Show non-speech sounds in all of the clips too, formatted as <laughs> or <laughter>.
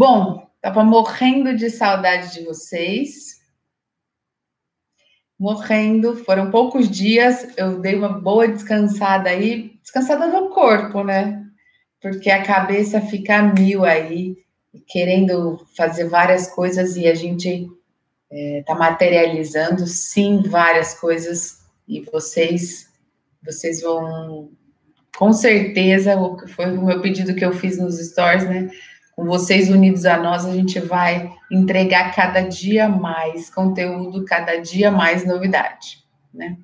Bom, tava morrendo de saudade de vocês. Morrendo, foram poucos dias, eu dei uma boa descansada aí, descansada no corpo, né? Porque a cabeça fica mil aí, querendo fazer várias coisas e a gente é, materializando sim várias coisas e vocês vocês vão com certeza foi o meu pedido que eu fiz nos stories, né? Com vocês unidos a nós, a gente vai entregar cada dia mais conteúdo, cada dia mais novidade, né?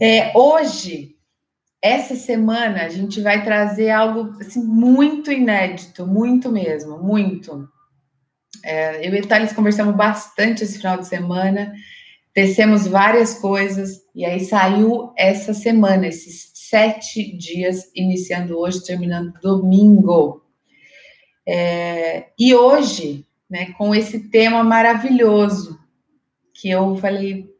É, hoje, essa semana, a gente vai trazer algo assim, muito inédito, muito mesmo, muito. É, eu e o Thales conversamos bastante esse final de semana, tecemos várias coisas, e aí saiu essa semana, esses sete dias, iniciando hoje, terminando domingo. É, e hoje, né, com esse tema maravilhoso, que eu falei,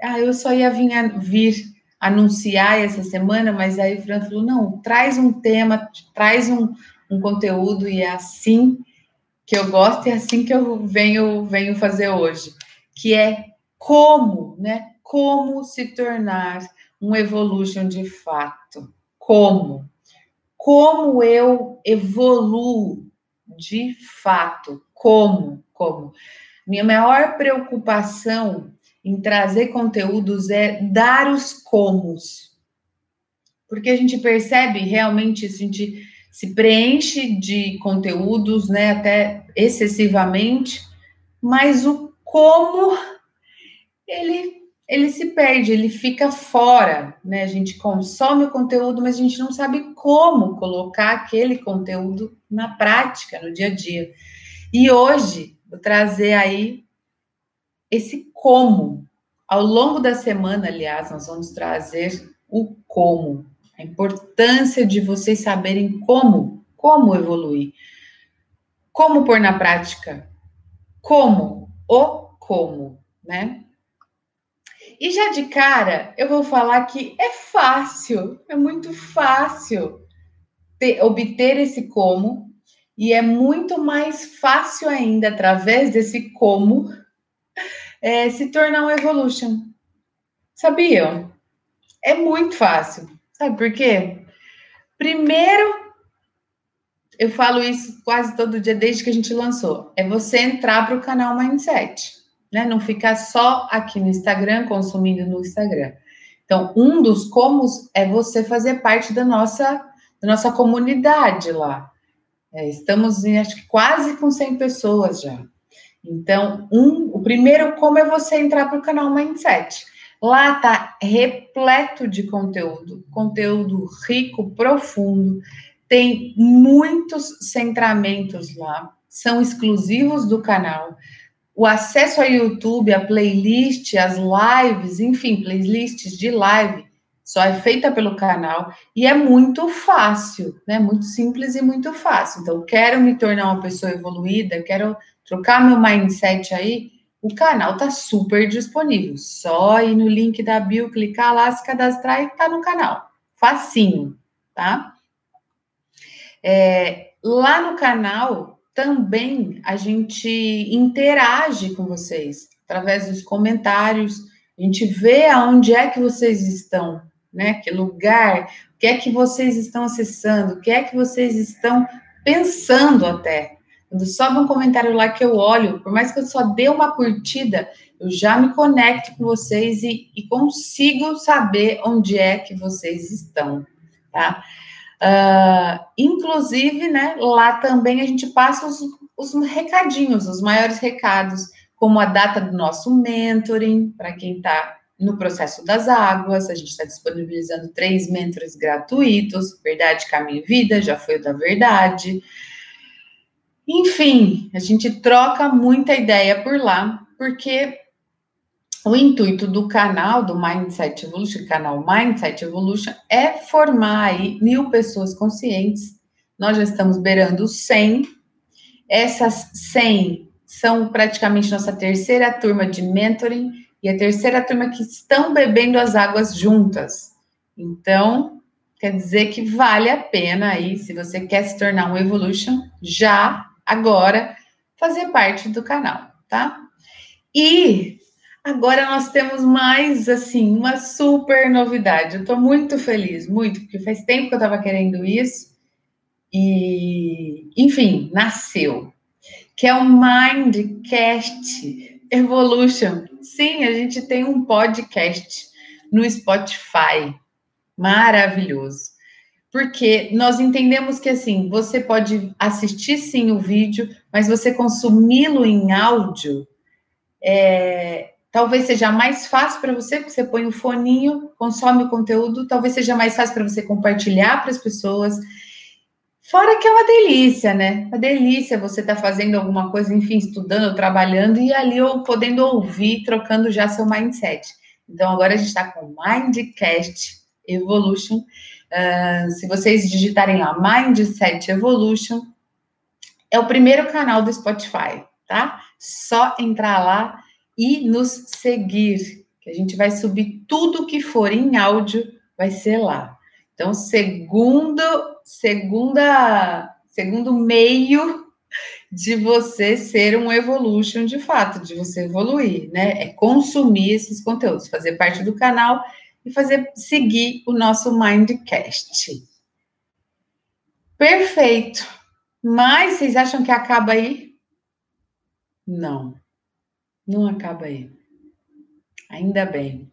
ah, eu só ia vir, vir anunciar essa semana, mas aí o Fran falou, não, traz um tema, traz um, um conteúdo, e é assim que eu gosto e é assim que eu venho, venho fazer hoje, que é como, né, como se tornar um evolution de fato. Como? Como eu evoluo de fato. Como? Como? Minha maior preocupação em trazer conteúdos é dar os comos. Porque a gente percebe realmente, a gente se preenche de conteúdos, né, até excessivamente, mas o como ele ele se perde, ele fica fora, né? A gente consome o conteúdo, mas a gente não sabe como colocar aquele conteúdo na prática, no dia a dia. E hoje, vou trazer aí esse como. Ao longo da semana, aliás, nós vamos trazer o como, a importância de vocês saberem como, como evoluir, como pôr na prática, como, o como, né? E já de cara, eu vou falar que é fácil, é muito fácil ter, obter esse como, e é muito mais fácil ainda, através desse como, é, se tornar um evolution. Sabiam? É muito fácil. Sabe por quê? Primeiro, eu falo isso quase todo dia desde que a gente lançou, é você entrar para o canal Mindset né? Não ficar só aqui no Instagram, consumindo no Instagram. Então, um dos comos é você fazer parte da nossa, da nossa comunidade lá. É, estamos em, acho que quase com 100 pessoas já. Então, um, o primeiro como é você entrar para o canal Mindset. Lá tá repleto de conteúdo, conteúdo rico, profundo. Tem muitos centramentos lá, são exclusivos do canal o acesso ao YouTube, a playlist, as lives, enfim, playlists de live, só é feita pelo canal e é muito fácil, né? Muito simples e muito fácil. Então, quero me tornar uma pessoa evoluída, quero trocar meu mindset aí, o canal tá super disponível. Só ir no link da bio, clicar lá, se cadastrar e tá no canal. Facinho, tá? É, lá no canal também a gente interage com vocês através dos comentários, a gente vê aonde é que vocês estão, né? Que lugar, o que é que vocês estão acessando, o que é que vocês estão pensando até. Quando sobe um comentário lá que eu olho, por mais que eu só dê uma curtida, eu já me conecto com vocês e, e consigo saber onde é que vocês estão, tá? Uh, inclusive, né, lá também a gente passa os, os recadinhos, os maiores recados, como a data do nosso mentoring, para quem está no processo das águas, a gente está disponibilizando três mentores gratuitos, Verdade, Caminho e Vida, já foi o da Verdade. Enfim, a gente troca muita ideia por lá, porque o intuito do canal do Mindset Evolution, canal Mindset Evolution, é formar aí mil pessoas conscientes. Nós já estamos beirando 100. Essas 100 são praticamente nossa terceira turma de mentoring e a terceira turma que estão bebendo as águas juntas. Então, quer dizer que vale a pena aí, se você quer se tornar um Evolution, já agora fazer parte do canal, tá? E agora nós temos mais, assim, uma super novidade. Eu tô muito feliz, muito, porque faz tempo que eu tava querendo isso. E, enfim, nasceu. Que é o Mindcast Evolution. Sim, a gente tem um podcast no Spotify. Maravilhoso porque nós entendemos que assim, você pode assistir sim o vídeo, mas você consumi-lo em áudio, é, talvez seja mais fácil para você, porque você põe o foninho, consome o conteúdo, talvez seja mais fácil para você compartilhar para as pessoas. Fora que é uma delícia, né? Uma delícia você estar tá fazendo alguma coisa, enfim, estudando, trabalhando e ali ou podendo ouvir, trocando já seu mindset. Então agora a gente está com Mindcast Evolution Uh, se vocês digitarem lá Mindset Evolution, é o primeiro canal do Spotify, tá? Só entrar lá e nos seguir, que a gente vai subir tudo que for em áudio, vai ser lá. Então, segundo, segunda, segundo meio de você ser um evolution de fato, de você evoluir, né? É consumir esses conteúdos, fazer parte do canal e fazer seguir o nosso Mindcast. Perfeito. Mas vocês acham que acaba aí? Não. Não acaba aí. Ainda bem.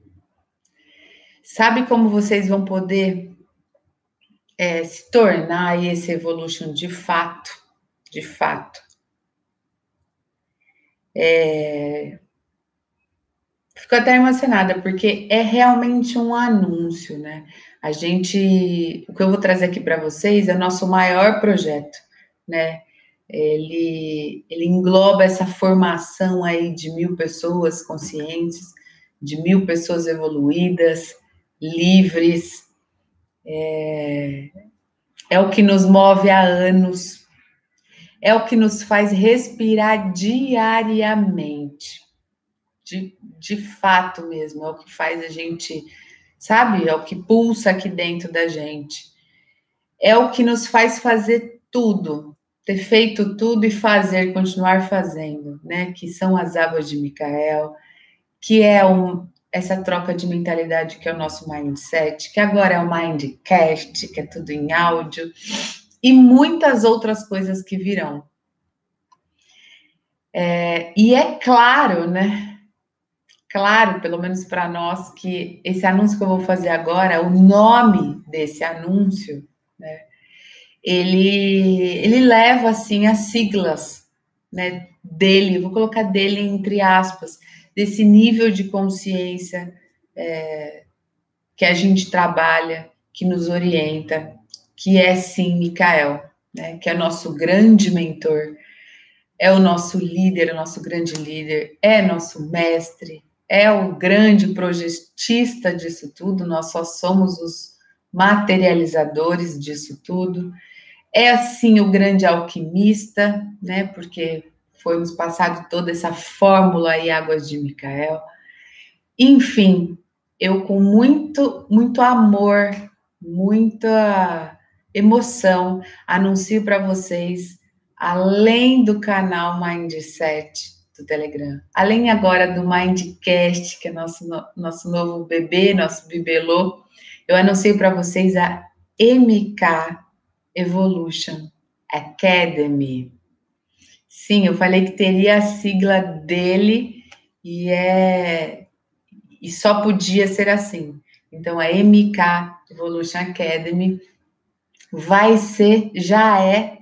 Sabe como vocês vão poder é, se tornar esse evolution de fato? De fato. É, Fico até emocionada, porque é realmente um anúncio, né? A gente, o que eu vou trazer aqui para vocês é o nosso maior projeto, né? Ele, ele engloba essa formação aí de mil pessoas conscientes, de mil pessoas evoluídas, livres. É, é o que nos move há anos, é o que nos faz respirar diariamente de, de fato mesmo, é o que faz a gente, sabe? É o que pulsa aqui dentro da gente. É o que nos faz fazer tudo, ter feito tudo e fazer, continuar fazendo, né? Que são as águas de Micael, que é um, essa troca de mentalidade que é o nosso mindset, que agora é o mindcast, que é tudo em áudio, e muitas outras coisas que virão. É, e é claro, né? claro, pelo menos para nós, que esse anúncio que eu vou fazer agora, o nome desse anúncio, né, ele, ele leva assim as siglas né, dele, vou colocar dele entre aspas, desse nível de consciência é, que a gente trabalha, que nos orienta, que é sim Micael, né, que é nosso grande mentor, é o nosso líder, o nosso grande líder, é nosso mestre, é o grande projetista disso tudo, nós só somos os materializadores disso tudo. É assim o grande alquimista, né? Porque foi nos passado toda essa fórmula e águas de Micael. Enfim, eu com muito, muito amor, muita emoção, anuncio para vocês, além do canal Mindset, do Telegram. Além agora do Mindcast, que é nosso, nosso novo bebê, nosso bibelô, eu anuncio para vocês a MK Evolution Academy. Sim, eu falei que teria a sigla dele e é e só podia ser assim. Então a MK Evolution Academy vai ser, já é,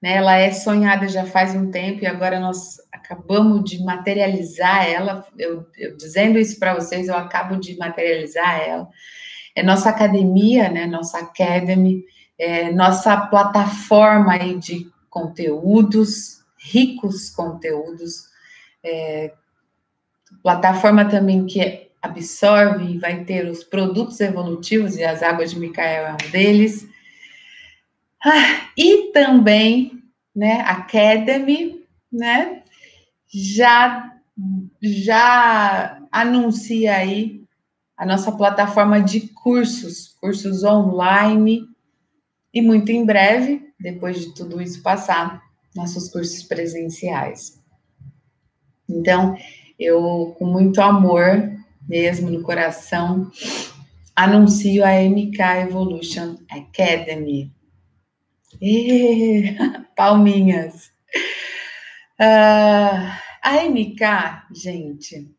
né? Ela é sonhada já faz um tempo e agora nós acabamos de materializar ela. Eu, eu dizendo isso para vocês, eu acabo de materializar ela. É nossa academia, né? Nossa academy, é nossa plataforma aí de conteúdos, ricos conteúdos, é, plataforma também que absorve e vai ter os produtos evolutivos, e as águas de Micael é um deles. Ah, e também, né, Academy, né, já já anuncia aí a nossa plataforma de cursos, cursos online, e muito em breve, depois de tudo isso passar, nossos cursos presenciais. Então, eu, com muito amor mesmo no coração, anuncio a MK Evolution Academy. E, <laughs> palminhas. Uh, a MK, gente,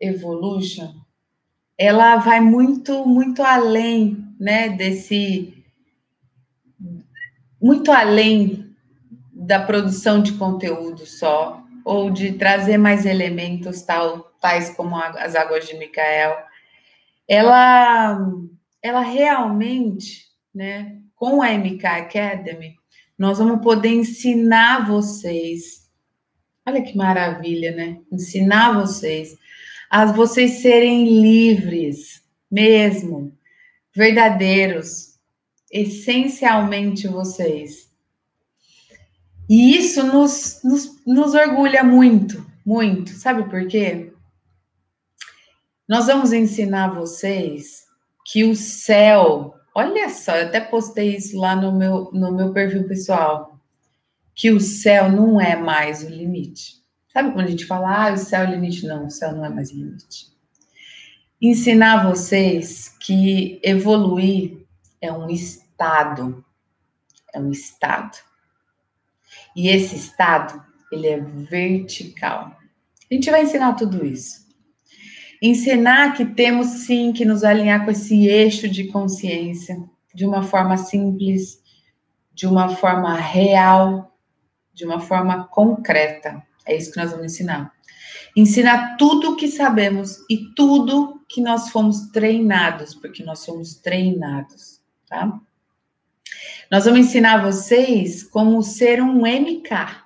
Evolution, ela vai muito, muito além, né, desse, muito além da produção de conteúdo só, ou de trazer mais elementos tal, tais como as águas de Micael. Ela, ela realmente, né, com a MK Academy, nós vamos poder ensinar vocês. Olha que maravilha, né? Ensinar vocês a vocês serem livres, mesmo, verdadeiros, essencialmente vocês. E isso nos, nos, nos orgulha muito, muito. Sabe por quê? Nós vamos ensinar vocês que o céu, olha só, eu até postei isso lá no meu, no meu perfil pessoal, que o céu não é mais o limite. Sabe quando a gente fala, ah, o céu é o limite? Não, o céu não é mais limite. Ensinar vocês que evoluir é um estado, é um estado. E esse estado, ele é vertical. A gente vai ensinar tudo isso. Ensinar que temos sim que nos alinhar com esse eixo de consciência de uma forma simples, de uma forma real, de uma forma concreta. É isso que nós vamos ensinar. Ensinar tudo o que sabemos e tudo que nós fomos treinados, porque nós somos treinados, tá? Nós vamos ensinar vocês como ser um MK.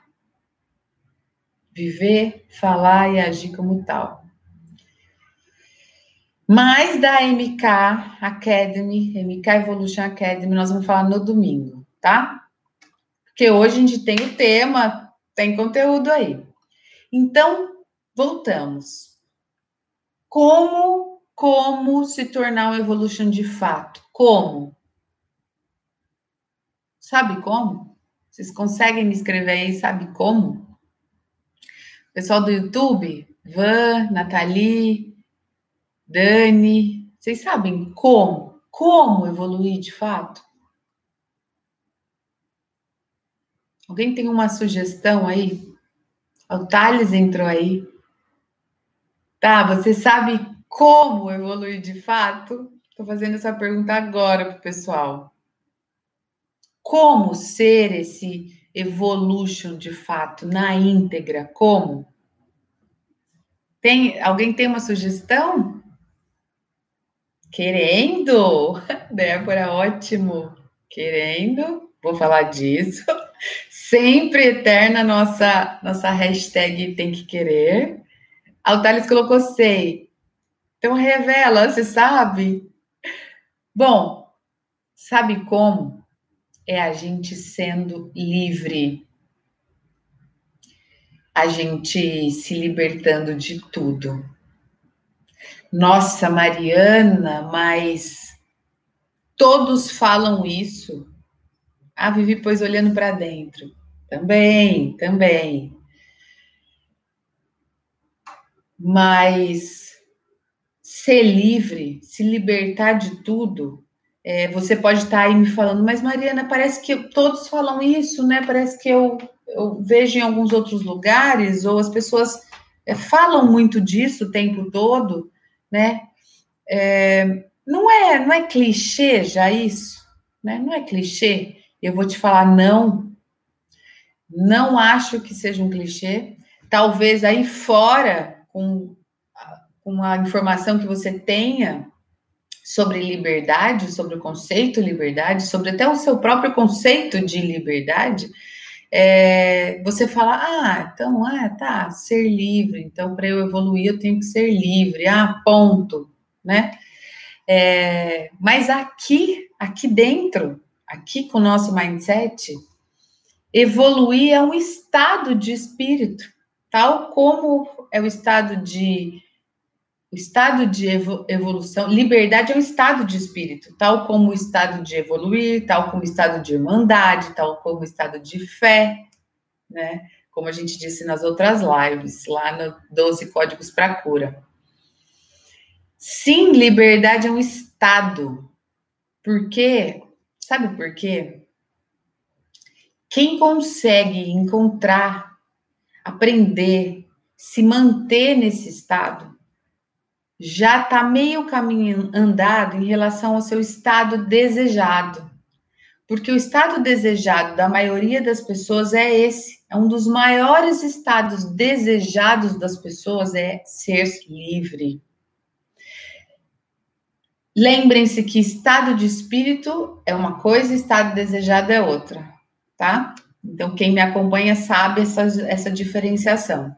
Viver, falar e agir como tal. Mais da MK Academy, MK Evolution Academy, nós vamos falar no domingo, tá? Porque hoje a gente tem o tema, tem conteúdo aí. Então, voltamos. Como como se tornar um evolution de fato? Como? Sabe como? Vocês conseguem me escrever aí, sabe como? Pessoal do YouTube, Van, Nathalie, Dani, vocês sabem como? Como evoluir de fato? Alguém tem uma sugestão aí? O Thales entrou aí. Tá, você sabe como evoluir de fato? Estou fazendo essa pergunta agora para o pessoal. Como ser esse evolution de fato, na íntegra? Como? Tem, alguém tem uma sugestão? Querendo? <laughs> Débora, ótimo. Querendo, vou falar disso. <laughs> Sempre eterna nossa, nossa hashtag tem que querer. A Thales colocou sei. Então revela, você sabe? Bom, sabe como? É a gente sendo livre. A gente se libertando de tudo. Nossa, Mariana, mas todos falam isso. Ah, Vivi, pois olhando para dentro. Também, também. Mas ser livre, se libertar de tudo, é, você pode estar aí me falando, mas Mariana, parece que todos falam isso, né? Parece que eu, eu vejo em alguns outros lugares, ou as pessoas é, falam muito disso o tempo todo, né? É, não é, não é clichê já isso, né? Não é clichê. Eu vou te falar não, não acho que seja um clichê. Talvez aí fora, com, com a informação que você tenha sobre liberdade, sobre o conceito liberdade, sobre até o seu próprio conceito de liberdade, é, você fala, ah, então, ah, tá, ser livre, então para eu evoluir eu tenho que ser livre, ah, ponto, né? É, mas aqui, aqui dentro, aqui com o nosso mindset, Evoluir é um estado de espírito, tal como é o estado de o estado de evolução, liberdade é um estado de espírito, tal como o estado de evoluir, tal como o estado de irmandade, tal como o estado de fé, né? Como a gente disse nas outras lives, lá no 12 Códigos para Cura. Sim, liberdade é um estado. Por quê? Sabe por quê? Quem consegue encontrar, aprender, se manter nesse estado, já está meio caminho andado em relação ao seu estado desejado. Porque o estado desejado da maioria das pessoas é esse. É um dos maiores estados desejados das pessoas é ser livre. Lembrem-se que estado de espírito é uma coisa, estado desejado é outra, tá? Então, quem me acompanha sabe essa, essa diferenciação.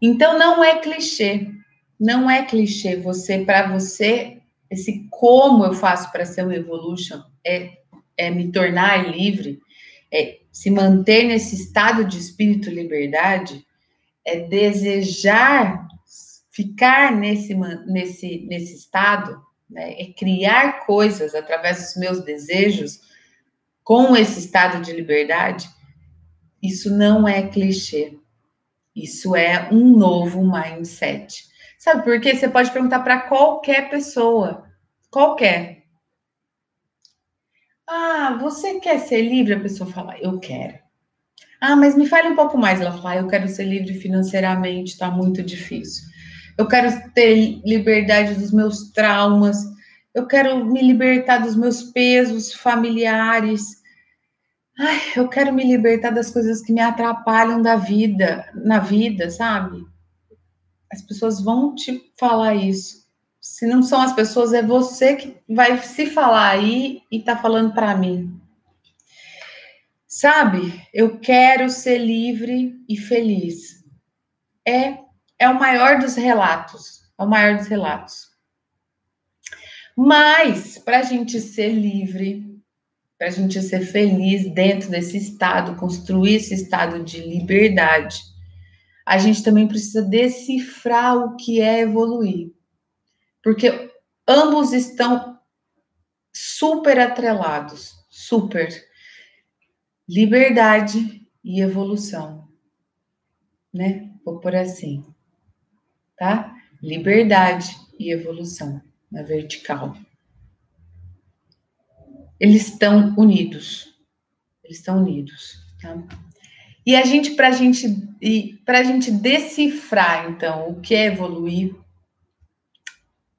Então, não é clichê, não é clichê você, para você, esse como eu faço para ser um evolution é, é me tornar livre, é se manter nesse estado de espírito liberdade, é desejar ficar nesse, nesse, nesse estado né? é criar coisas através dos meus desejos com esse estado de liberdade, isso não é clichê. Isso é um novo mindset. Sabe por quê? Você pode perguntar para qualquer pessoa, qualquer. Ah, você quer ser livre? A pessoa fala, eu quero. Ah, mas me fale um pouco mais. Ela fala, ah, eu quero ser livre financeiramente, está muito difícil eu quero ter liberdade dos meus traumas, eu quero me libertar dos meus pesos familiares. Ai, eu quero me libertar das coisas que me atrapalham da vida, na vida, sabe? As pessoas vão te falar isso. Se não são as pessoas, é você que vai se falar aí e tá falando para mim. Sabe? Eu quero ser livre e feliz. É é o maior dos relatos. É o maior dos relatos. Mas, para a gente ser livre, para a gente ser feliz dentro desse estado, construir esse estado de liberdade, a gente também precisa decifrar o que é evoluir. Porque ambos estão super atrelados super. Liberdade e evolução. Né? Vou por assim tá? Liberdade e evolução na vertical. Eles estão unidos. Eles estão unidos, tá? E a gente, para gente, a gente decifrar, então, o que é evoluir,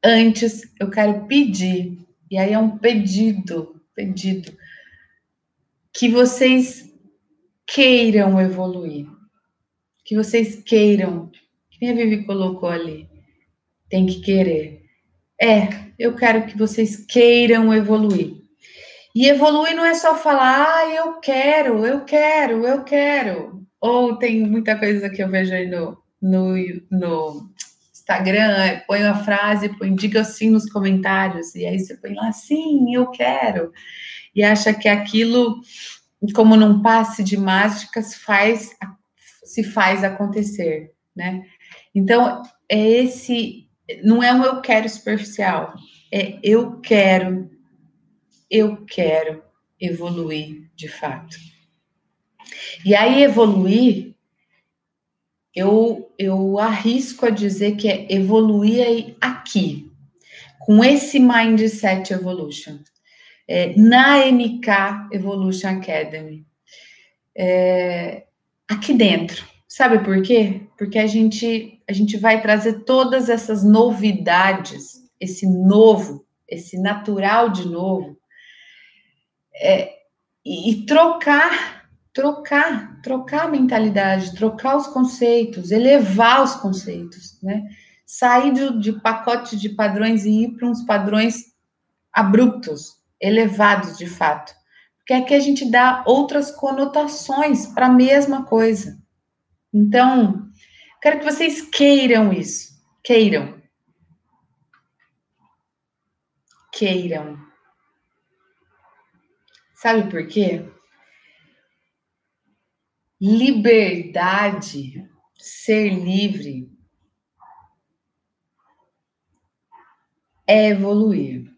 antes eu quero pedir, e aí é um pedido, pedido, que vocês queiram evoluir, que vocês queiram nem a Vivi colocou ali. Tem que querer. É, eu quero que vocês queiram evoluir. E evoluir não é só falar, ah, eu quero, eu quero, eu quero. Ou tem muita coisa que eu vejo aí no, no, no Instagram, põe uma frase, põe, diga sim nos comentários, e aí você põe lá, sim, eu quero. E acha que aquilo, como num passe de mágicas, faz, se faz acontecer, né? Então, é esse, não é um eu quero superficial, é eu quero, eu quero evoluir de fato. E aí, evoluir, eu, eu arrisco a dizer que é evoluir aqui, com esse Mindset Evolution, é, na MK Evolution Academy, é, aqui dentro. Sabe por quê? Porque a gente a gente vai trazer todas essas novidades, esse novo, esse natural de novo, é, e, e trocar, trocar, trocar a mentalidade, trocar os conceitos, elevar os conceitos, né? Sair de, de pacote de padrões e ir para uns padrões abruptos, elevados de fato. Porque aqui a gente dá outras conotações para a mesma coisa. Então, Quero que vocês queiram isso. Queiram. Queiram. Sabe por quê? Liberdade, ser livre, é evoluir.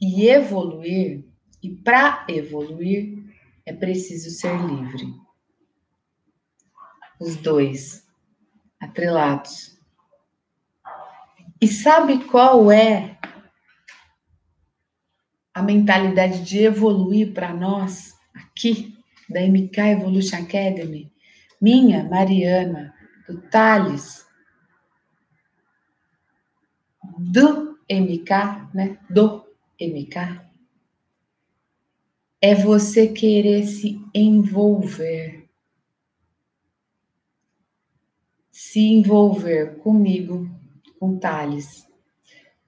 E evoluir, e para evoluir, é preciso ser livre. os dois atrelados. E sabe qual é a mentalidade de evoluir para nós aqui da MK Evolution Academy? Minha, Mariana, do Thales, do MK, né? Do MK, é você querer se envolver. Se envolver comigo, com Thales.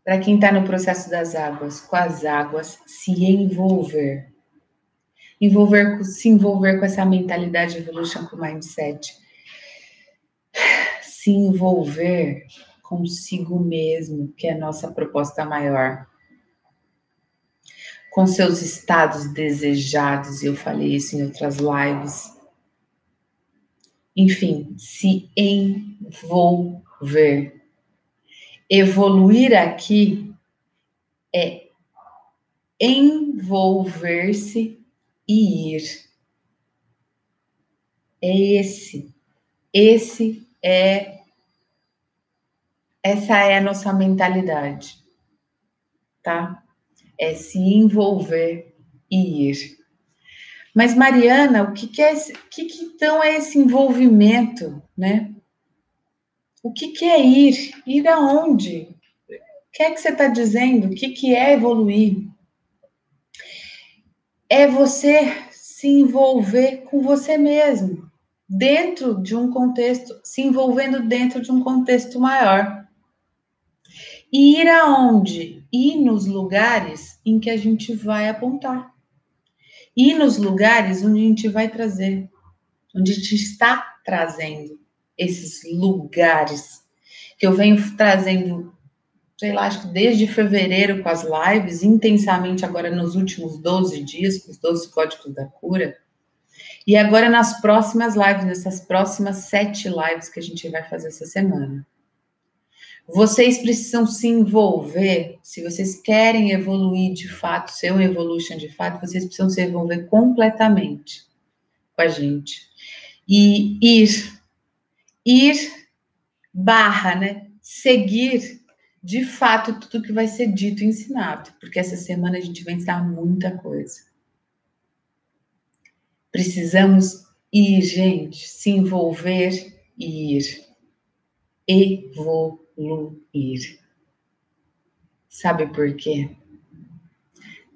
Para quem está no processo das águas, com as águas, se envolver. Envolver, se envolver com essa mentalidade evolution com mindset. Se envolver consigo mesmo, que é a nossa proposta maior. Com seus estados desejados, eu falei isso em outras lives. Enfim, se envolver. Evoluir aqui é envolver-se e ir. É esse. Esse é essa é a nossa mentalidade, tá? É se envolver e ir. Mas Mariana, o que, que é, que, que então é esse envolvimento, né? O que, que é ir? Ir aonde? O que é que você está dizendo? O que, que é evoluir? É você se envolver com você mesmo, dentro de um contexto, se envolvendo dentro de um contexto maior. E ir aonde? Ir nos lugares em que a gente vai apontar. Ir nos lugares onde a gente vai trazer, onde a gente está trazendo esses lugares que eu venho trazendo, sei lá, acho que desde fevereiro com as lives, intensamente agora nos últimos 12 dias, com os 12 códigos da cura. E agora nas próximas lives, nessas próximas sete lives que a gente vai fazer essa semana. Vocês precisam se envolver, se vocês querem evoluir de fato, ser um evolution de fato, vocês precisam se envolver completamente com a gente. E ir ir barra, né? Seguir de fato tudo que vai ser dito e ensinado, porque essa semana a gente vai ensinar muita coisa. Precisamos ir, gente, se envolver e ir. Evoluir. Sabe por quê?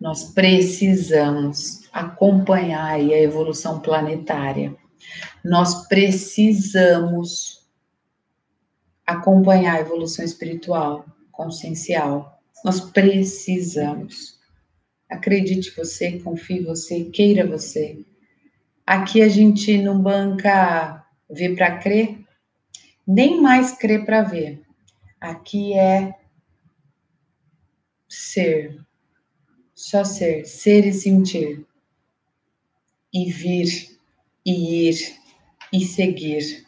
Nós precisamos acompanhar a evolução planetária nós precisamos acompanhar a evolução espiritual, consciencial. Nós precisamos. Acredite você, confie você, queira você. Aqui a gente não banca ver para crer, nem mais crer para ver. Aqui é ser, só ser, ser e sentir, e vir, e ir, e seguir.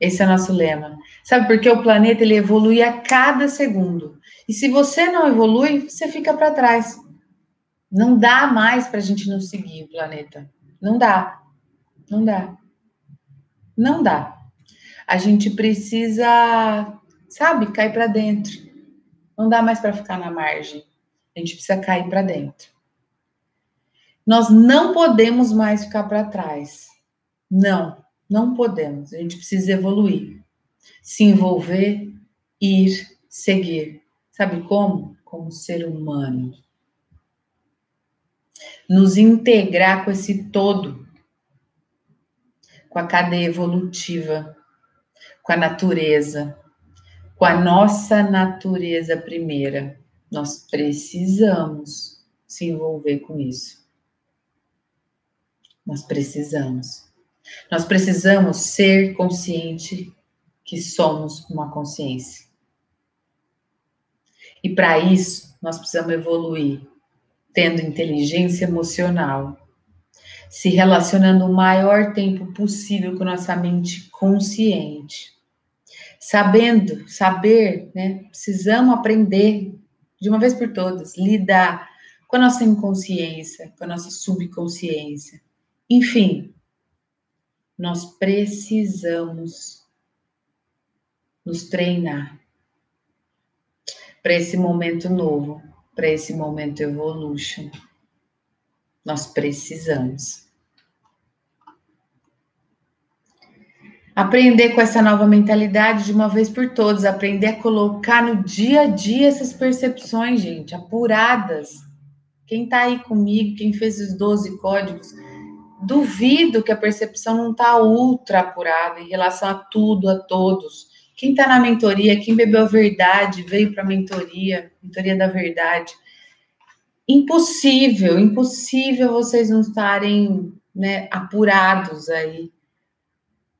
Esse é nosso lema. Sabe por que o planeta ele evolui a cada segundo. E se você não evolui, você fica para trás. Não dá mais para a gente não seguir o planeta. Não dá. Não dá. Não dá. A gente precisa, sabe, cair para dentro. Não dá mais para ficar na margem. A gente precisa cair para dentro. Nós não podemos mais ficar para trás. Não. Não podemos, a gente precisa evoluir, se envolver, ir, seguir. Sabe como? Como ser humano. Nos integrar com esse todo, com a cadeia evolutiva, com a natureza, com a nossa natureza primeira. Nós precisamos se envolver com isso. Nós precisamos. Nós precisamos ser consciente que somos uma consciência. E para isso, nós precisamos evoluir, tendo inteligência emocional, se relacionando o maior tempo possível com nossa mente consciente. Sabendo, saber, né? Precisamos aprender de uma vez por todas, lidar com a nossa inconsciência, com a nossa subconsciência. Enfim, nós precisamos nos treinar para esse momento novo, para esse momento evolution. Nós precisamos. Aprender com essa nova mentalidade de uma vez por todas, aprender a colocar no dia a dia essas percepções, gente, apuradas. Quem tá aí comigo, quem fez os 12 códigos, duvido que a percepção não tá ultra apurada em relação a tudo, a todos. Quem está na mentoria, quem bebeu a verdade, veio para a mentoria, mentoria da verdade. Impossível, impossível vocês não estarem né, apurados aí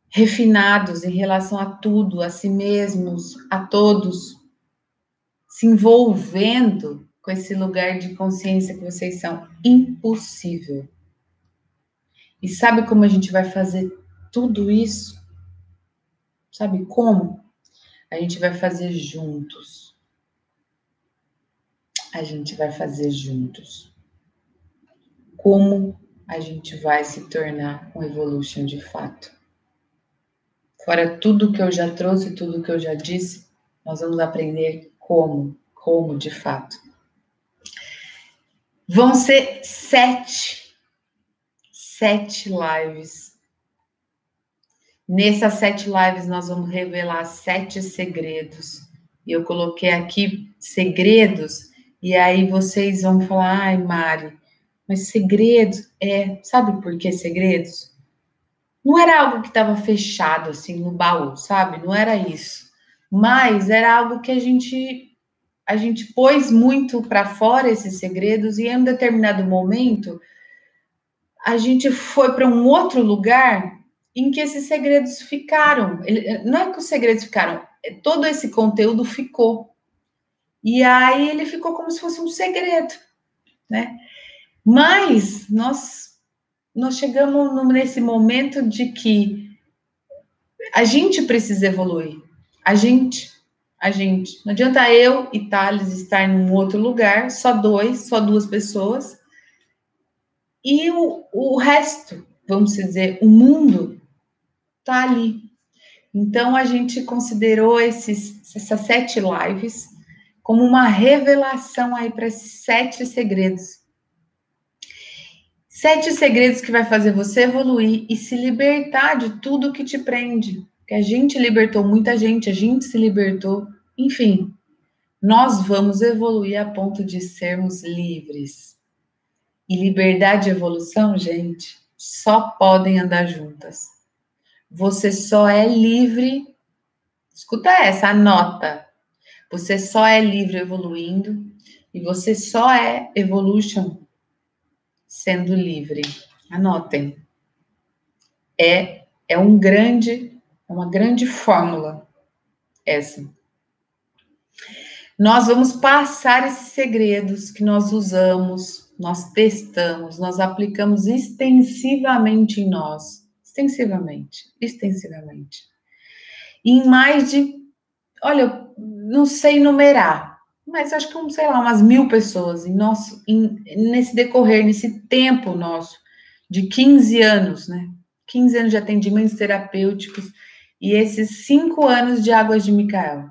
refinados em relação a tudo, a si mesmos, a todos, se envolvendo com esse lugar de consciência que vocês são. Impossível. E sabe como a gente vai fazer tudo isso? Sabe como? A gente vai fazer juntos. A gente vai fazer juntos. Como a gente vai se tornar um evolution de fato? Fora tudo que eu já trouxe, tudo que eu já disse, nós vamos aprender como, como de fato. Vão ser sete, sete lives. Nessas sete lives nós vamos revelar sete segredos. E eu coloquei aqui segredos, e aí vocês vão falar, ai, Mari, mas segredos é, sabe por que segredos? não era algo que estava fechado assim no baú, sabe? Não era isso. Mas era algo que a gente a gente pôs muito para fora esses segredos e em um determinado momento a gente foi para um outro lugar em que esses segredos ficaram. Não é que os segredos ficaram, é, todo esse conteúdo ficou. E aí ele ficou como se fosse um segredo, né? Mas nós nós chegamos nesse momento de que a gente precisa evoluir. A gente, a gente. Não adianta eu e Thales estar em um outro lugar, só dois, só duas pessoas. E o, o resto, vamos dizer, o mundo tá ali. Então a gente considerou esses, essas sete lives como uma revelação aí para esses sete segredos Sete segredos que vai fazer você evoluir e se libertar de tudo que te prende. Que a gente libertou muita gente, a gente se libertou. Enfim, nós vamos evoluir a ponto de sermos livres. E liberdade e evolução, gente, só podem andar juntas. Você só é livre. Escuta essa, anota. Você só é livre evoluindo e você só é evolution sendo livre. Anotem. É, é um grande, é uma grande fórmula essa. Nós vamos passar esses segredos que nós usamos, nós testamos, nós aplicamos extensivamente em nós. Extensivamente, extensivamente. Em mais de, olha, não sei numerar, mas acho que, sei lá, umas mil pessoas em nosso, em, nesse decorrer, nesse tempo nosso, de 15 anos, né? 15 anos de atendimentos terapêuticos e esses cinco anos de Águas de Micael.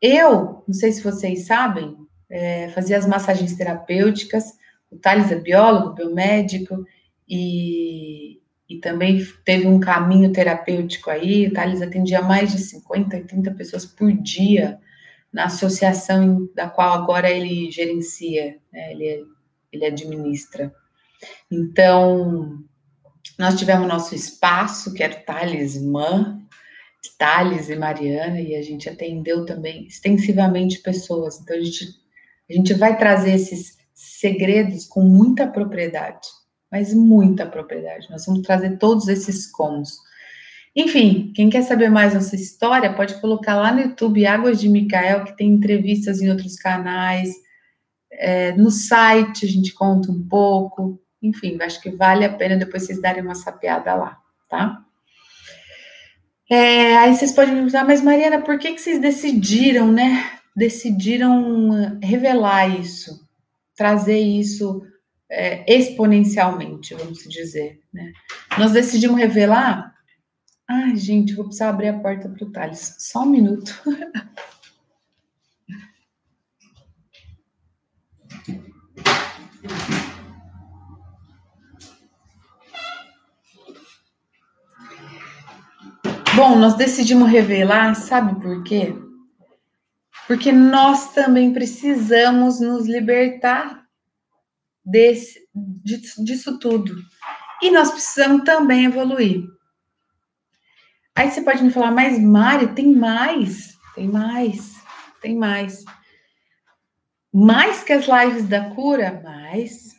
Eu, não sei se vocês sabem, é, fazia as massagens terapêuticas, o Thales é biólogo, biomédico, e, e também teve um caminho terapêutico aí, o Thales atendia mais de 50, 30 pessoas por dia, na associação da qual agora ele gerencia, né, ele, ele administra. Então, nós tivemos nosso espaço, que era o Talismã, Thales e Mariana, e a gente atendeu também extensivamente pessoas. Então, a gente, a gente vai trazer esses segredos com muita propriedade, mas muita propriedade. Nós vamos trazer todos esses comos. Enfim, quem quer saber mais dessa história, pode colocar lá no YouTube Águas de Micael, que tem entrevistas em outros canais. É, no site a gente conta um pouco. Enfim, acho que vale a pena depois vocês darem uma sapeada lá, tá? É, aí vocês podem me perguntar, mas Mariana, por que, que vocês decidiram, né? Decidiram revelar isso, trazer isso é, exponencialmente, vamos dizer. Né? Nós decidimos revelar. Ai, gente, vou precisar abrir a porta para o Thales. Só um minuto. <laughs> Bom, nós decidimos revelar, sabe por quê? Porque nós também precisamos nos libertar desse, disso tudo. E nós precisamos também evoluir. Aí você pode me falar, mas Mari, tem mais, tem mais, tem mais. Mais que as lives da cura? Mais.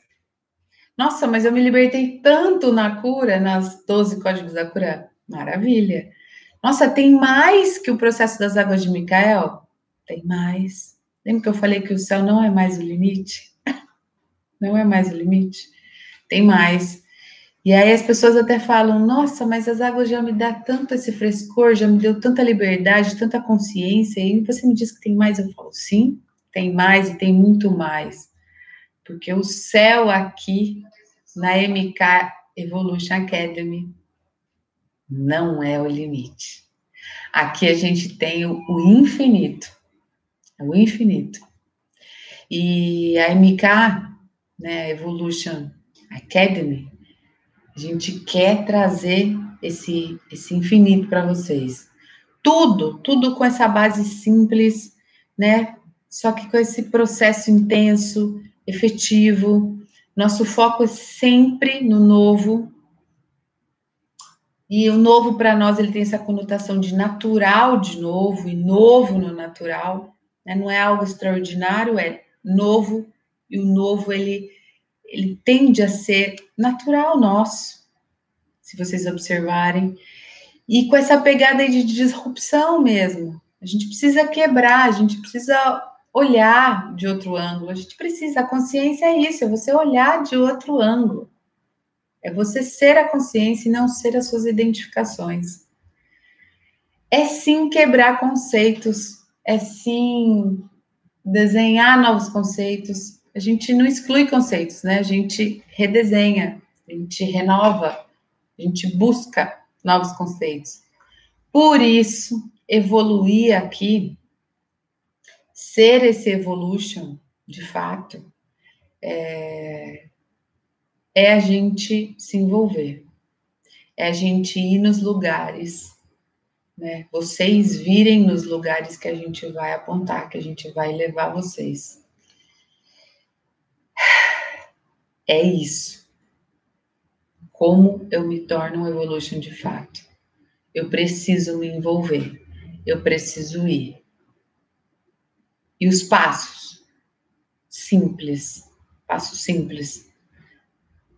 Nossa, mas eu me libertei tanto na cura, nas 12 códigos da cura. Maravilha. Nossa, tem mais que o processo das águas de Micael? Tem mais. Lembra que eu falei que o céu não é mais o limite? <laughs> Não é mais o limite? Tem mais. E aí as pessoas até falam: nossa, mas as águas já me dá tanto esse frescor, já me deu tanta liberdade, tanta consciência, e você me diz que tem mais. Eu falo: sim, tem mais e tem muito mais. Porque o céu aqui na MK Evolution Academy não é o limite. Aqui a gente tem o, o infinito, o infinito. E a MK, né, Evolution Academy, a gente quer trazer esse, esse infinito para vocês. Tudo, tudo com essa base simples, né? Só que com esse processo intenso, efetivo. Nosso foco é sempre no novo, e o novo para nós ele tem essa conotação de natural de novo e novo no natural, né? não é algo extraordinário, é novo e o novo ele ele tende a ser natural nosso, se vocês observarem, e com essa pegada de disrupção mesmo. A gente precisa quebrar, a gente precisa olhar de outro ângulo, a gente precisa, a consciência é isso, é você olhar de outro ângulo. É você ser a consciência e não ser as suas identificações. É sim quebrar conceitos, é sim desenhar novos conceitos. A gente não exclui conceitos, né? A gente redesenha, a gente renova, a gente busca novos conceitos. Por isso, evoluir aqui, ser esse evolution, de fato, é, é a gente se envolver, é a gente ir nos lugares, né? Vocês virem nos lugares que a gente vai apontar, que a gente vai levar vocês. É isso. Como eu me torno um evolution de fato? Eu preciso me envolver, eu preciso ir. E os passos? Simples, passo simples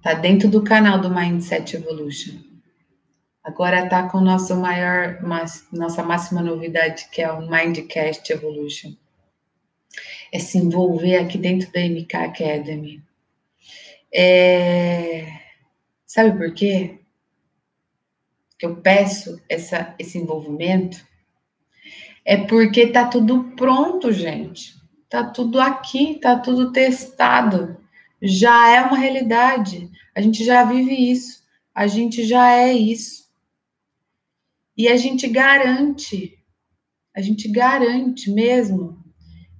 Tá dentro do canal do Mindset Evolution. Agora tá com nosso maior, nossa máxima novidade, que é o Mindcast Evolution. É se envolver aqui dentro da MK Academy. É... Sabe por quê? Que eu peço essa, esse envolvimento? É porque tá tudo pronto, gente. Tá tudo aqui, tá tudo testado já é uma realidade. A gente já vive isso. A gente já é isso. E a gente garante, a gente garante mesmo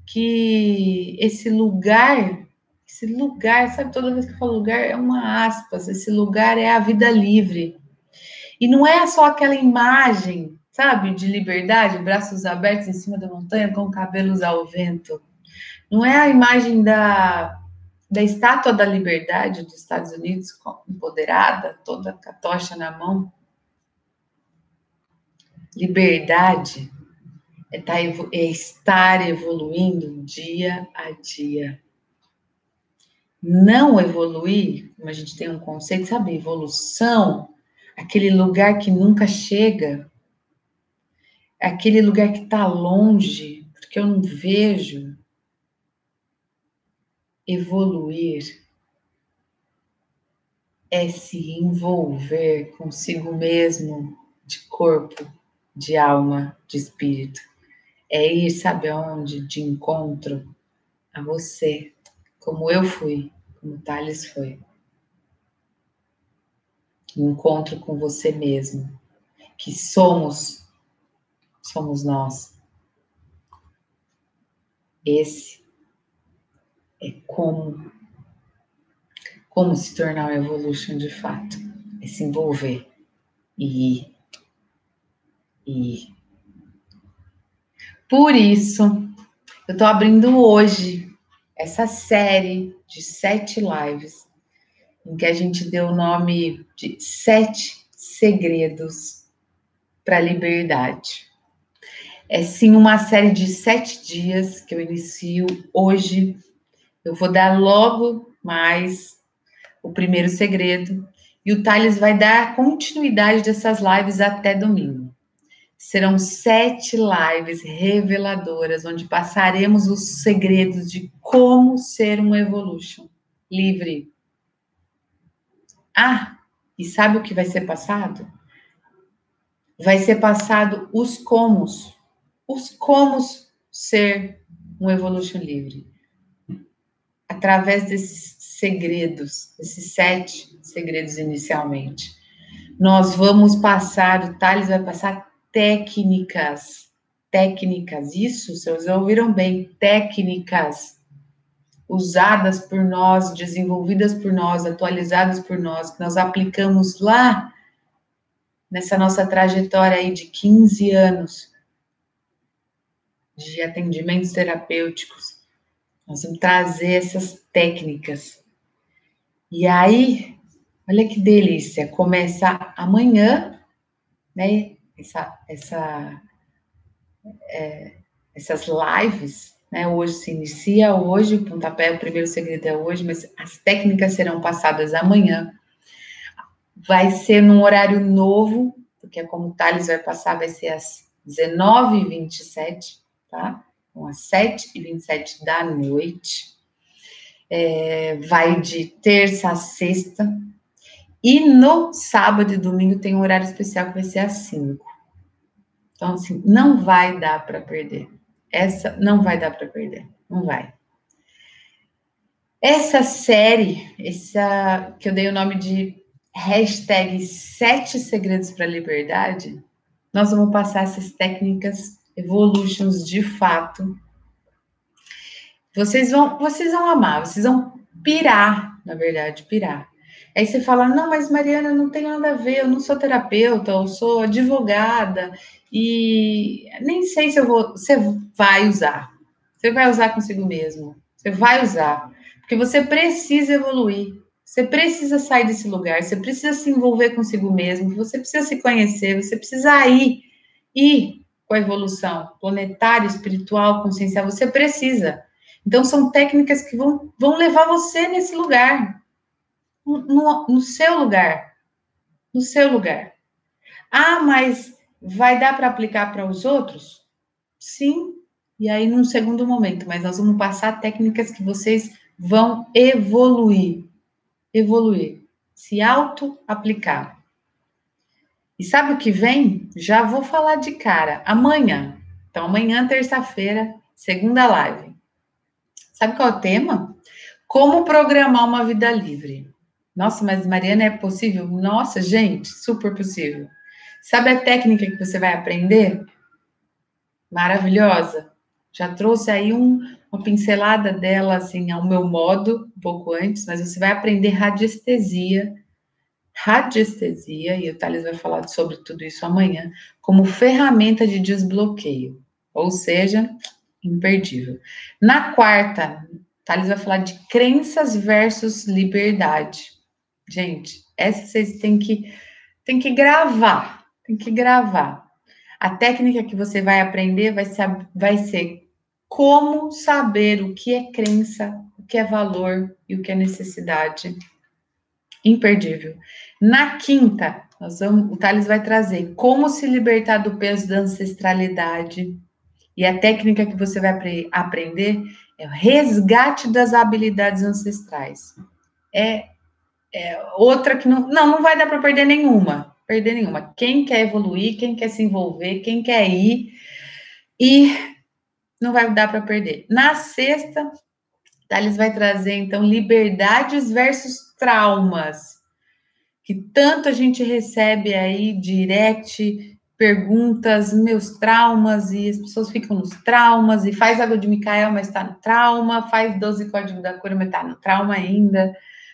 que esse lugar, esse lugar, sabe, toda vez que eu falo lugar é uma aspas, esse lugar é a vida livre. E não é só aquela imagem, sabe, de liberdade, braços abertos em cima da montanha com cabelos ao vento. Não é a imagem da da Estátua da Liberdade dos Estados Unidos, empoderada, toda com a tocha na mão. Liberdade é, tá, é estar evoluindo dia a dia. Não evoluir, como a gente tem um conceito, sabe, evolução, aquele lugar que nunca chega, aquele lugar que está longe, porque eu não vejo, Evoluir é se envolver consigo mesmo, de corpo, de alma, de espírito. É ir, sabe aonde? De encontro a você, como eu fui, como Thales foi. Um encontro com você mesmo, que somos, somos nós. Esse é como, como se tornar um evolution de fato, é se envolver e ir, Por isso, eu estou abrindo hoje essa série de sete lives, em que a gente deu o nome de Sete Segredos para a Liberdade. É sim uma série de sete dias que eu inicio hoje. Eu vou dar logo mais o primeiro segredo. E o Thales vai dar continuidade dessas lives até domingo. Serão sete lives reveladoras, onde passaremos os segredos de como ser um Evolution livre. Ah, e sabe o que vai ser passado? Vai ser passado os comos. Os comos ser um Evolution livre. Através desses segredos, esses sete segredos inicialmente. Nós vamos passar, o Thales vai passar técnicas, técnicas, isso, vocês ouviram bem, técnicas usadas por nós, desenvolvidas por nós, atualizadas por nós, que nós aplicamos lá nessa nossa trajetória aí de 15 anos de atendimentos terapêuticos. Nós vamos trazer essas técnicas. E aí, olha que delícia, começa amanhã, né? Essa, essa, é, essas lives, né? Hoje se inicia hoje, o pontapé, o primeiro segredo é hoje, mas as técnicas serão passadas amanhã. Vai ser num horário novo, porque é como o Thales vai passar, vai ser às 19h27, tá? Então, às 7h27 da noite. É, vai de terça a sexta. E no sábado e domingo tem um horário especial que vai ser às 5. Então, assim, não vai dar para perder. Essa não vai dar para perder. Não vai. Essa série, essa que eu dei o nome de hashtag Sete Segredos para a Liberdade, nós vamos passar essas técnicas evolutions de fato. Vocês vão, vocês vão amar, vocês vão pirar, na verdade, pirar. Aí você fala, não, mas Mariana, não tem nada a ver, eu não sou terapeuta, eu sou advogada, e nem sei se eu vou. Você vai usar. Você vai usar consigo mesmo. Você vai usar. Porque você precisa evoluir. Você precisa sair desse lugar. Você precisa se envolver consigo mesmo. Você precisa se conhecer. Você precisa ir. Ir com a evolução planetária, espiritual, consciencial. Você precisa. Então, são técnicas que vão, vão levar você nesse lugar. No, no seu lugar. No seu lugar. Ah, mas Vai dar para aplicar para os outros? Sim. E aí, num segundo momento, mas nós vamos passar técnicas que vocês vão evoluir. Evoluir. Se auto-aplicar. E sabe o que vem? Já vou falar de cara. Amanhã. Então, amanhã, terça-feira, segunda live. Sabe qual é o tema? Como programar uma vida livre. Nossa, mas Mariana, é possível? Nossa, gente, super possível. Sabe a técnica que você vai aprender? Maravilhosa. Já trouxe aí um, uma pincelada dela, assim, ao meu modo, um pouco antes, mas você vai aprender radiestesia. Radiestesia, e o Thales vai falar sobre tudo isso amanhã, como ferramenta de desbloqueio. Ou seja, imperdível. Na quarta, Thales vai falar de crenças versus liberdade. Gente, essa vocês têm que, têm que gravar tem que gravar. A técnica que você vai aprender vai ser, vai ser como saber o que é crença, o que é valor e o que é necessidade. Imperdível. Na quinta, nós vamos, o Thales vai trazer como se libertar do peso da ancestralidade. E a técnica que você vai aprender é o resgate das habilidades ancestrais. É, é outra que não, não, não vai dar para perder nenhuma perder nenhuma. Quem quer evoluir, quem quer se envolver, quem quer ir, e não vai dar para perder. Na sexta, Thales vai trazer, então, liberdades versus traumas, que tanto a gente recebe aí, direct, perguntas, meus traumas, e as pessoas ficam nos traumas, e faz água de Micael, mas está no trauma, faz 12 código da cura, mas está no trauma ainda.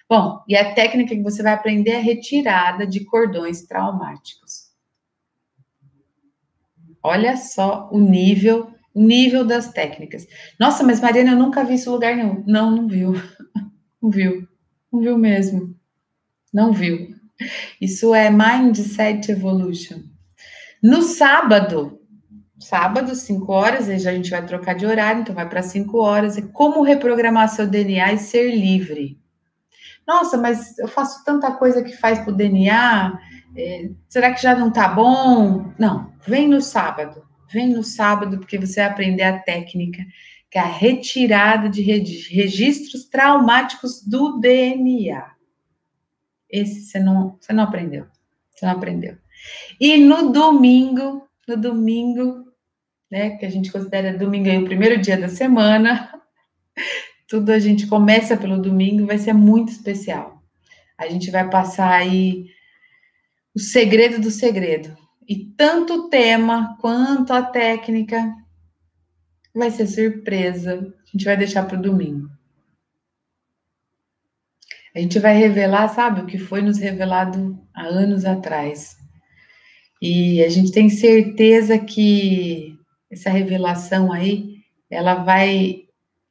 Bom, e a técnica que você vai aprender é a retirada de cordões traumáticos. Olha só o nível, o nível das técnicas. Nossa, mas Mariana, eu nunca vi isso em lugar nenhum. Não, não viu. <laughs> Não viu. Não viu mesmo. Não viu. Isso é Mindset Evolution. No sábado, sábado, 5 horas, aí já a gente vai trocar de horário, então vai para 5 horas. É como reprogramar seu DNA e ser livre. Nossa, mas eu faço tanta coisa que faz para o DNA, é, será que já não tá bom? Não, vem no sábado. Vem no sábado, porque você vai aprender a técnica, que é a retirada de registros traumáticos do DNA. Esse você não, você não aprendeu. Você não aprendeu. E no domingo, no domingo, né, que a gente considera domingo aí o primeiro dia da semana, tudo a gente começa pelo domingo, vai ser muito especial. A gente vai passar aí o segredo do segredo. E tanto o tema quanto a técnica vai ser surpresa. A gente vai deixar para o domingo. A gente vai revelar, sabe, o que foi nos revelado há anos atrás. E a gente tem certeza que essa revelação aí, ela vai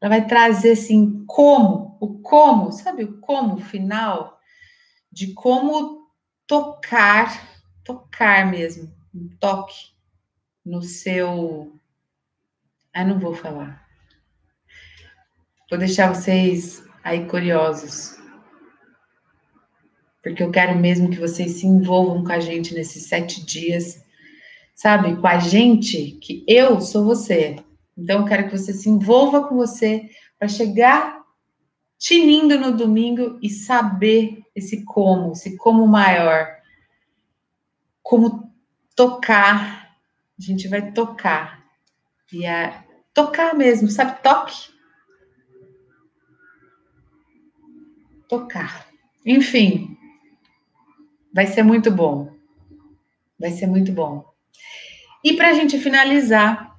ela vai trazer assim como, o como, sabe o como final de como tocar, tocar mesmo, um toque no seu Ah, não vou falar. Vou deixar vocês aí curiosos. Porque eu quero mesmo que vocês se envolvam com a gente nesses sete dias, sabe? Com a gente, que eu sou você. Então, quero que você se envolva com você para chegar tinindo no domingo e saber esse como, esse como maior. Como tocar. A gente vai tocar. E é tocar mesmo, sabe? Toque. Tocar. Enfim, vai ser muito bom. Vai ser muito bom. E para a gente finalizar,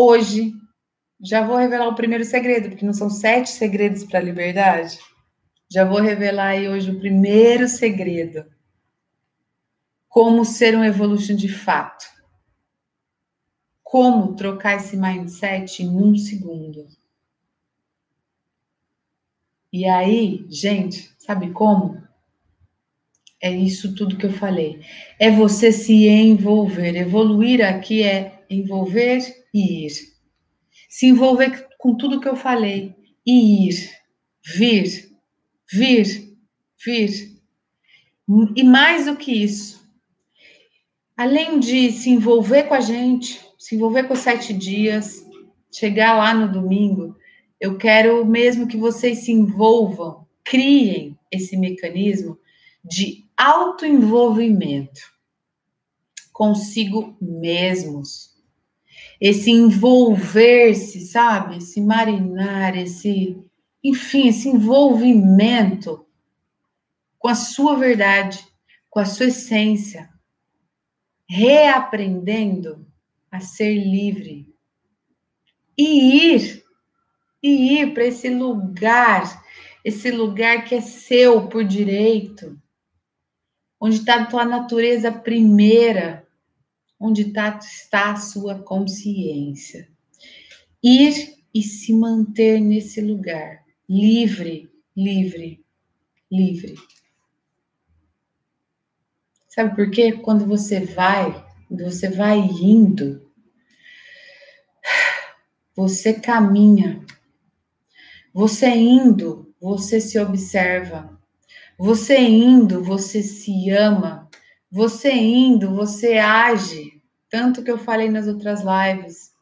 Hoje, já vou revelar o primeiro segredo, porque não são sete segredos para a liberdade. Já vou revelar aí hoje o primeiro segredo. Como ser um evolution de fato. Como trocar esse mindset em um segundo. E aí, gente, sabe como? É isso tudo que eu falei. É você se envolver. Evoluir aqui é envolver ir. Se envolver com tudo que eu falei e ir, vir, vir, vir. E mais do que isso, além de se envolver com a gente, se envolver com os sete dias, chegar lá no domingo, eu quero mesmo que vocês se envolvam, criem esse mecanismo de autoenvolvimento consigo mesmos esse envolver-se, sabe? Esse marinar, esse, enfim, esse envolvimento com a sua verdade, com a sua essência, reaprendendo a ser livre e ir e ir para esse lugar, esse lugar que é seu por direito, onde está a tua natureza primeira, onde tá, está a sua consciência. Ir e se manter nesse lugar, livre, livre, livre. Sabe por quê? Quando você vai, você vai indo, você caminha. Você indo, você se observa. Você indo, você se ama. Você indo, você age, tanto que eu falei nas outras lives.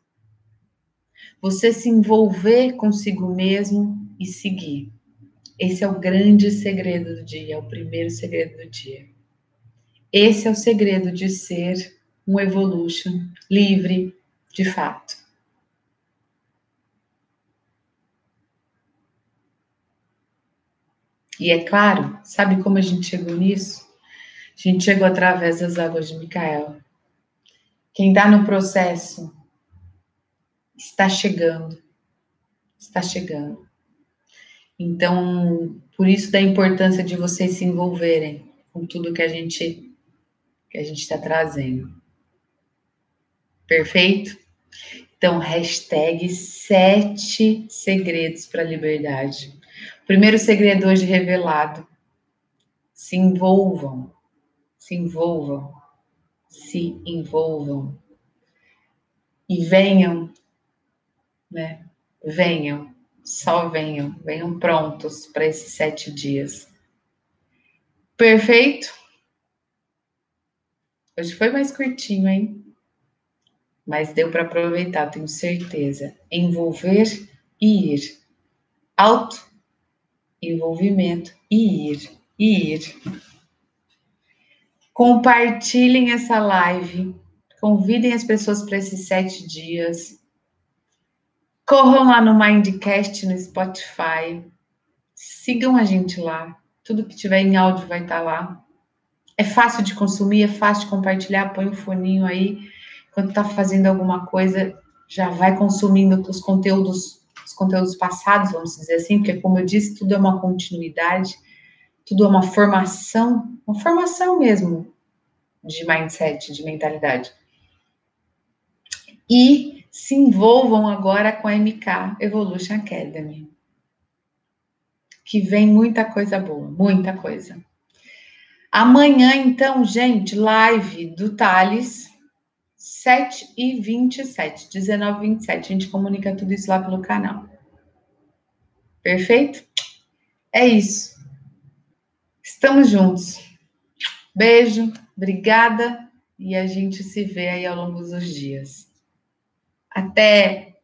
Você se envolver consigo mesmo e seguir. Esse é o grande segredo do dia, é o primeiro segredo do dia. Esse é o segredo de ser um evolution livre de fato. E é claro, sabe como a gente chegou nisso? A gente chegou através das águas de Micael. Quem está no processo está chegando. Está chegando. Então, por isso da importância de vocês se envolverem com tudo que a gente que a gente está trazendo. Perfeito? Então, hashtag sete segredos para a liberdade. Primeiro segredo hoje revelado. Se envolvam. Se envolvam. Se envolvam. E venham, né? Venham, só venham, venham prontos para esses sete dias. Perfeito? Hoje foi mais curtinho, hein? Mas deu para aproveitar, tenho certeza. Envolver e ir. Auto envolvimento e ir, e ir. Compartilhem essa live, convidem as pessoas para esses sete dias. Corram lá no Mindcast no Spotify. Sigam a gente lá. Tudo que tiver em áudio vai estar tá lá. É fácil de consumir, é fácil de compartilhar. Põe o um foninho aí. Quando está fazendo alguma coisa, já vai consumindo os conteúdos os conteúdos passados, vamos dizer assim, porque, como eu disse, tudo é uma continuidade, tudo é uma formação, uma formação mesmo de mindset, de mentalidade. E se envolvam agora com a MK Evolution Academy. Que vem muita coisa boa, muita coisa. Amanhã, então, gente, live do Thales, 7 e 27, 19 e 27. A gente comunica tudo isso lá pelo canal. Perfeito? É isso. Estamos juntos. Beijo, obrigada e a gente se vê aí ao longo dos dias. Até!